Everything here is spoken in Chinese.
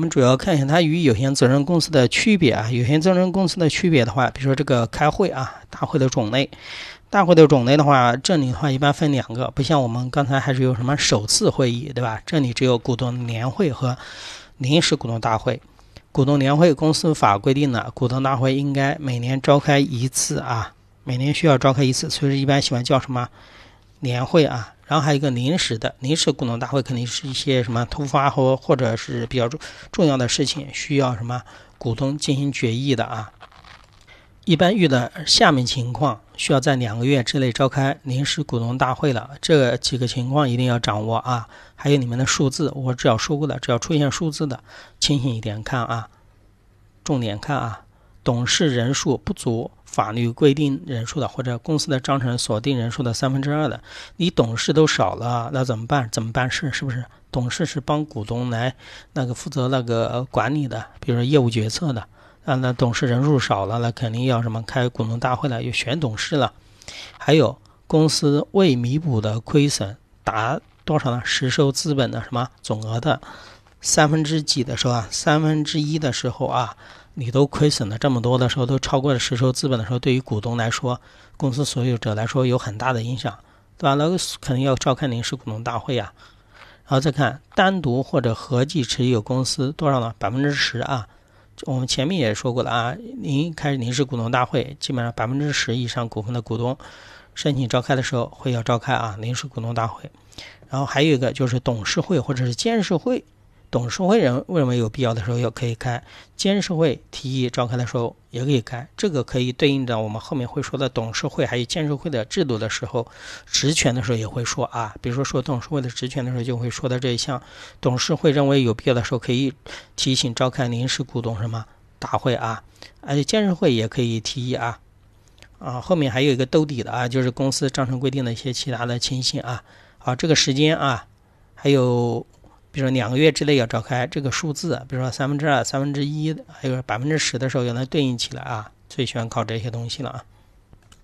我们主要看一下它与有限责任公司的区别啊。有限责任公司的区别的话，比如说这个开会啊，大会的种类，大会的种类的话，这里的话一般分两个，不像我们刚才还是有什么首次会议，对吧？这里只有股东年会和临时股东大会。股东年会，公司法规定了，股东大会应该每年召开一次啊，每年需要召开一次，所以一般喜欢叫什么年会啊。然后还有一个临时的，临时股东大会肯定是一些什么突发或或者是比较重重要的事情，需要什么股东进行决议的啊。一般遇到下面情况，需要在两个月之内召开临时股东大会了，这几个情况一定要掌握啊。还有里面的数字，我只要说过的，只要出现数字的，清醒一点看啊，重点看啊。董事人数不足法律规定人数的，或者公司的章程锁定人数的三分之二的，你董事都少了，那怎么办？怎么办事？是不是？董事是帮股东来那个负责那个管理的，比如说业务决策的。啊，那董事人数少了，那肯定要什么开股东大会了，又选董事了。还有公司未弥补的亏损达多少呢？实收资本的什么总额的三分之几的时候啊？三分之一的时候啊？你都亏损了这么多的时候，都超过了实收资本的时候，对于股东来说，公司所有者来说有很大的影响，对吧？那肯定要召开临时股东大会呀。然后再看单独或者合计持有公司多少呢？百分之十啊。我们前面也说过了啊，您开临时股东大会，基本上百分之十以上股份的股东申请召开的时候会要召开啊临时股东大会。然后还有一个就是董事会或者是监事会。董事会认认为有必要的时候，要可以开；监事会提议召开的时候，也可以开。这个可以对应着我们后面会说的董事会还有监事会的制度的时候，职权的时候也会说啊。比如说说董事会的职权的时候，就会说到这一项。董事会认为有必要的时候，可以提醒召开临时股东什么大会啊，而且监事会也可以提议啊。啊，后面还有一个兜底的啊，就是公司章程规定的一些其他的情形啊。好，这个时间啊，还有。比如说两个月之内要召开这个数字，比如说三分之二、三分之一，还有百分之十的时候，要能对应起来啊。最喜欢考这些东西了啊。